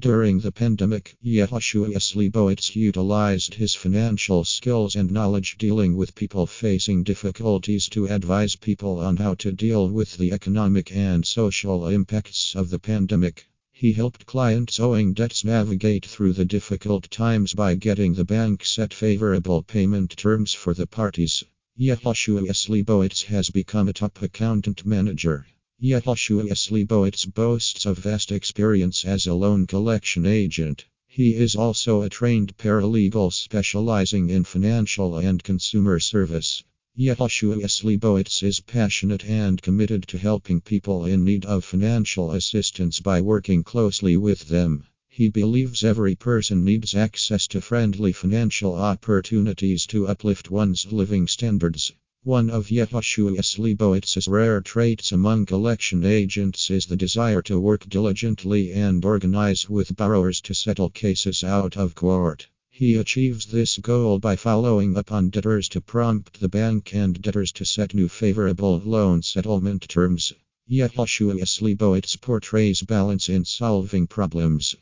During the pandemic, Yehoshua Slibowitz utilized his financial skills and knowledge dealing with people facing difficulties to advise people on how to deal with the economic and social impacts of the pandemic. He helped clients owing debts navigate through the difficult times by getting the bank set favorable payment terms for the parties. Yehoshua Slibowitz has become a top accountant manager. Yehoshua Slibowitz boasts of vast experience as a loan collection agent. He is also a trained paralegal specializing in financial and consumer service. Yehoshua Slibowitz is passionate and committed to helping people in need of financial assistance by working closely with them. He believes every person needs access to friendly financial opportunities to uplift one's living standards. One of Yehoshua Slibowitz's rare traits among collection agents is the desire to work diligently and organize with borrowers to settle cases out of court. He achieves this goal by following up on debtors to prompt the bank and debtors to set new favorable loan settlement terms. Yehoshua Slibowitz portrays balance in solving problems.